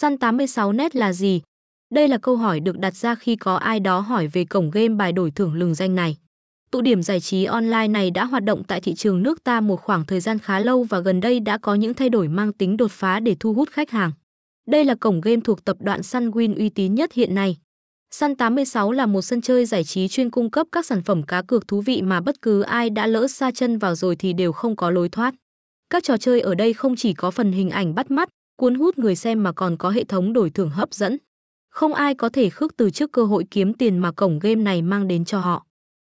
Săn 86 nét là gì? Đây là câu hỏi được đặt ra khi có ai đó hỏi về cổng game bài đổi thưởng lừng danh này. Tụ điểm giải trí online này đã hoạt động tại thị trường nước ta một khoảng thời gian khá lâu và gần đây đã có những thay đổi mang tính đột phá để thu hút khách hàng. Đây là cổng game thuộc tập đoàn Sunwin uy tín nhất hiện nay. Sun 86 là một sân chơi giải trí chuyên cung cấp các sản phẩm cá cược thú vị mà bất cứ ai đã lỡ xa chân vào rồi thì đều không có lối thoát. Các trò chơi ở đây không chỉ có phần hình ảnh bắt mắt, cuốn hút người xem mà còn có hệ thống đổi thưởng hấp dẫn. Không ai có thể khước từ trước cơ hội kiếm tiền mà cổng game này mang đến cho họ.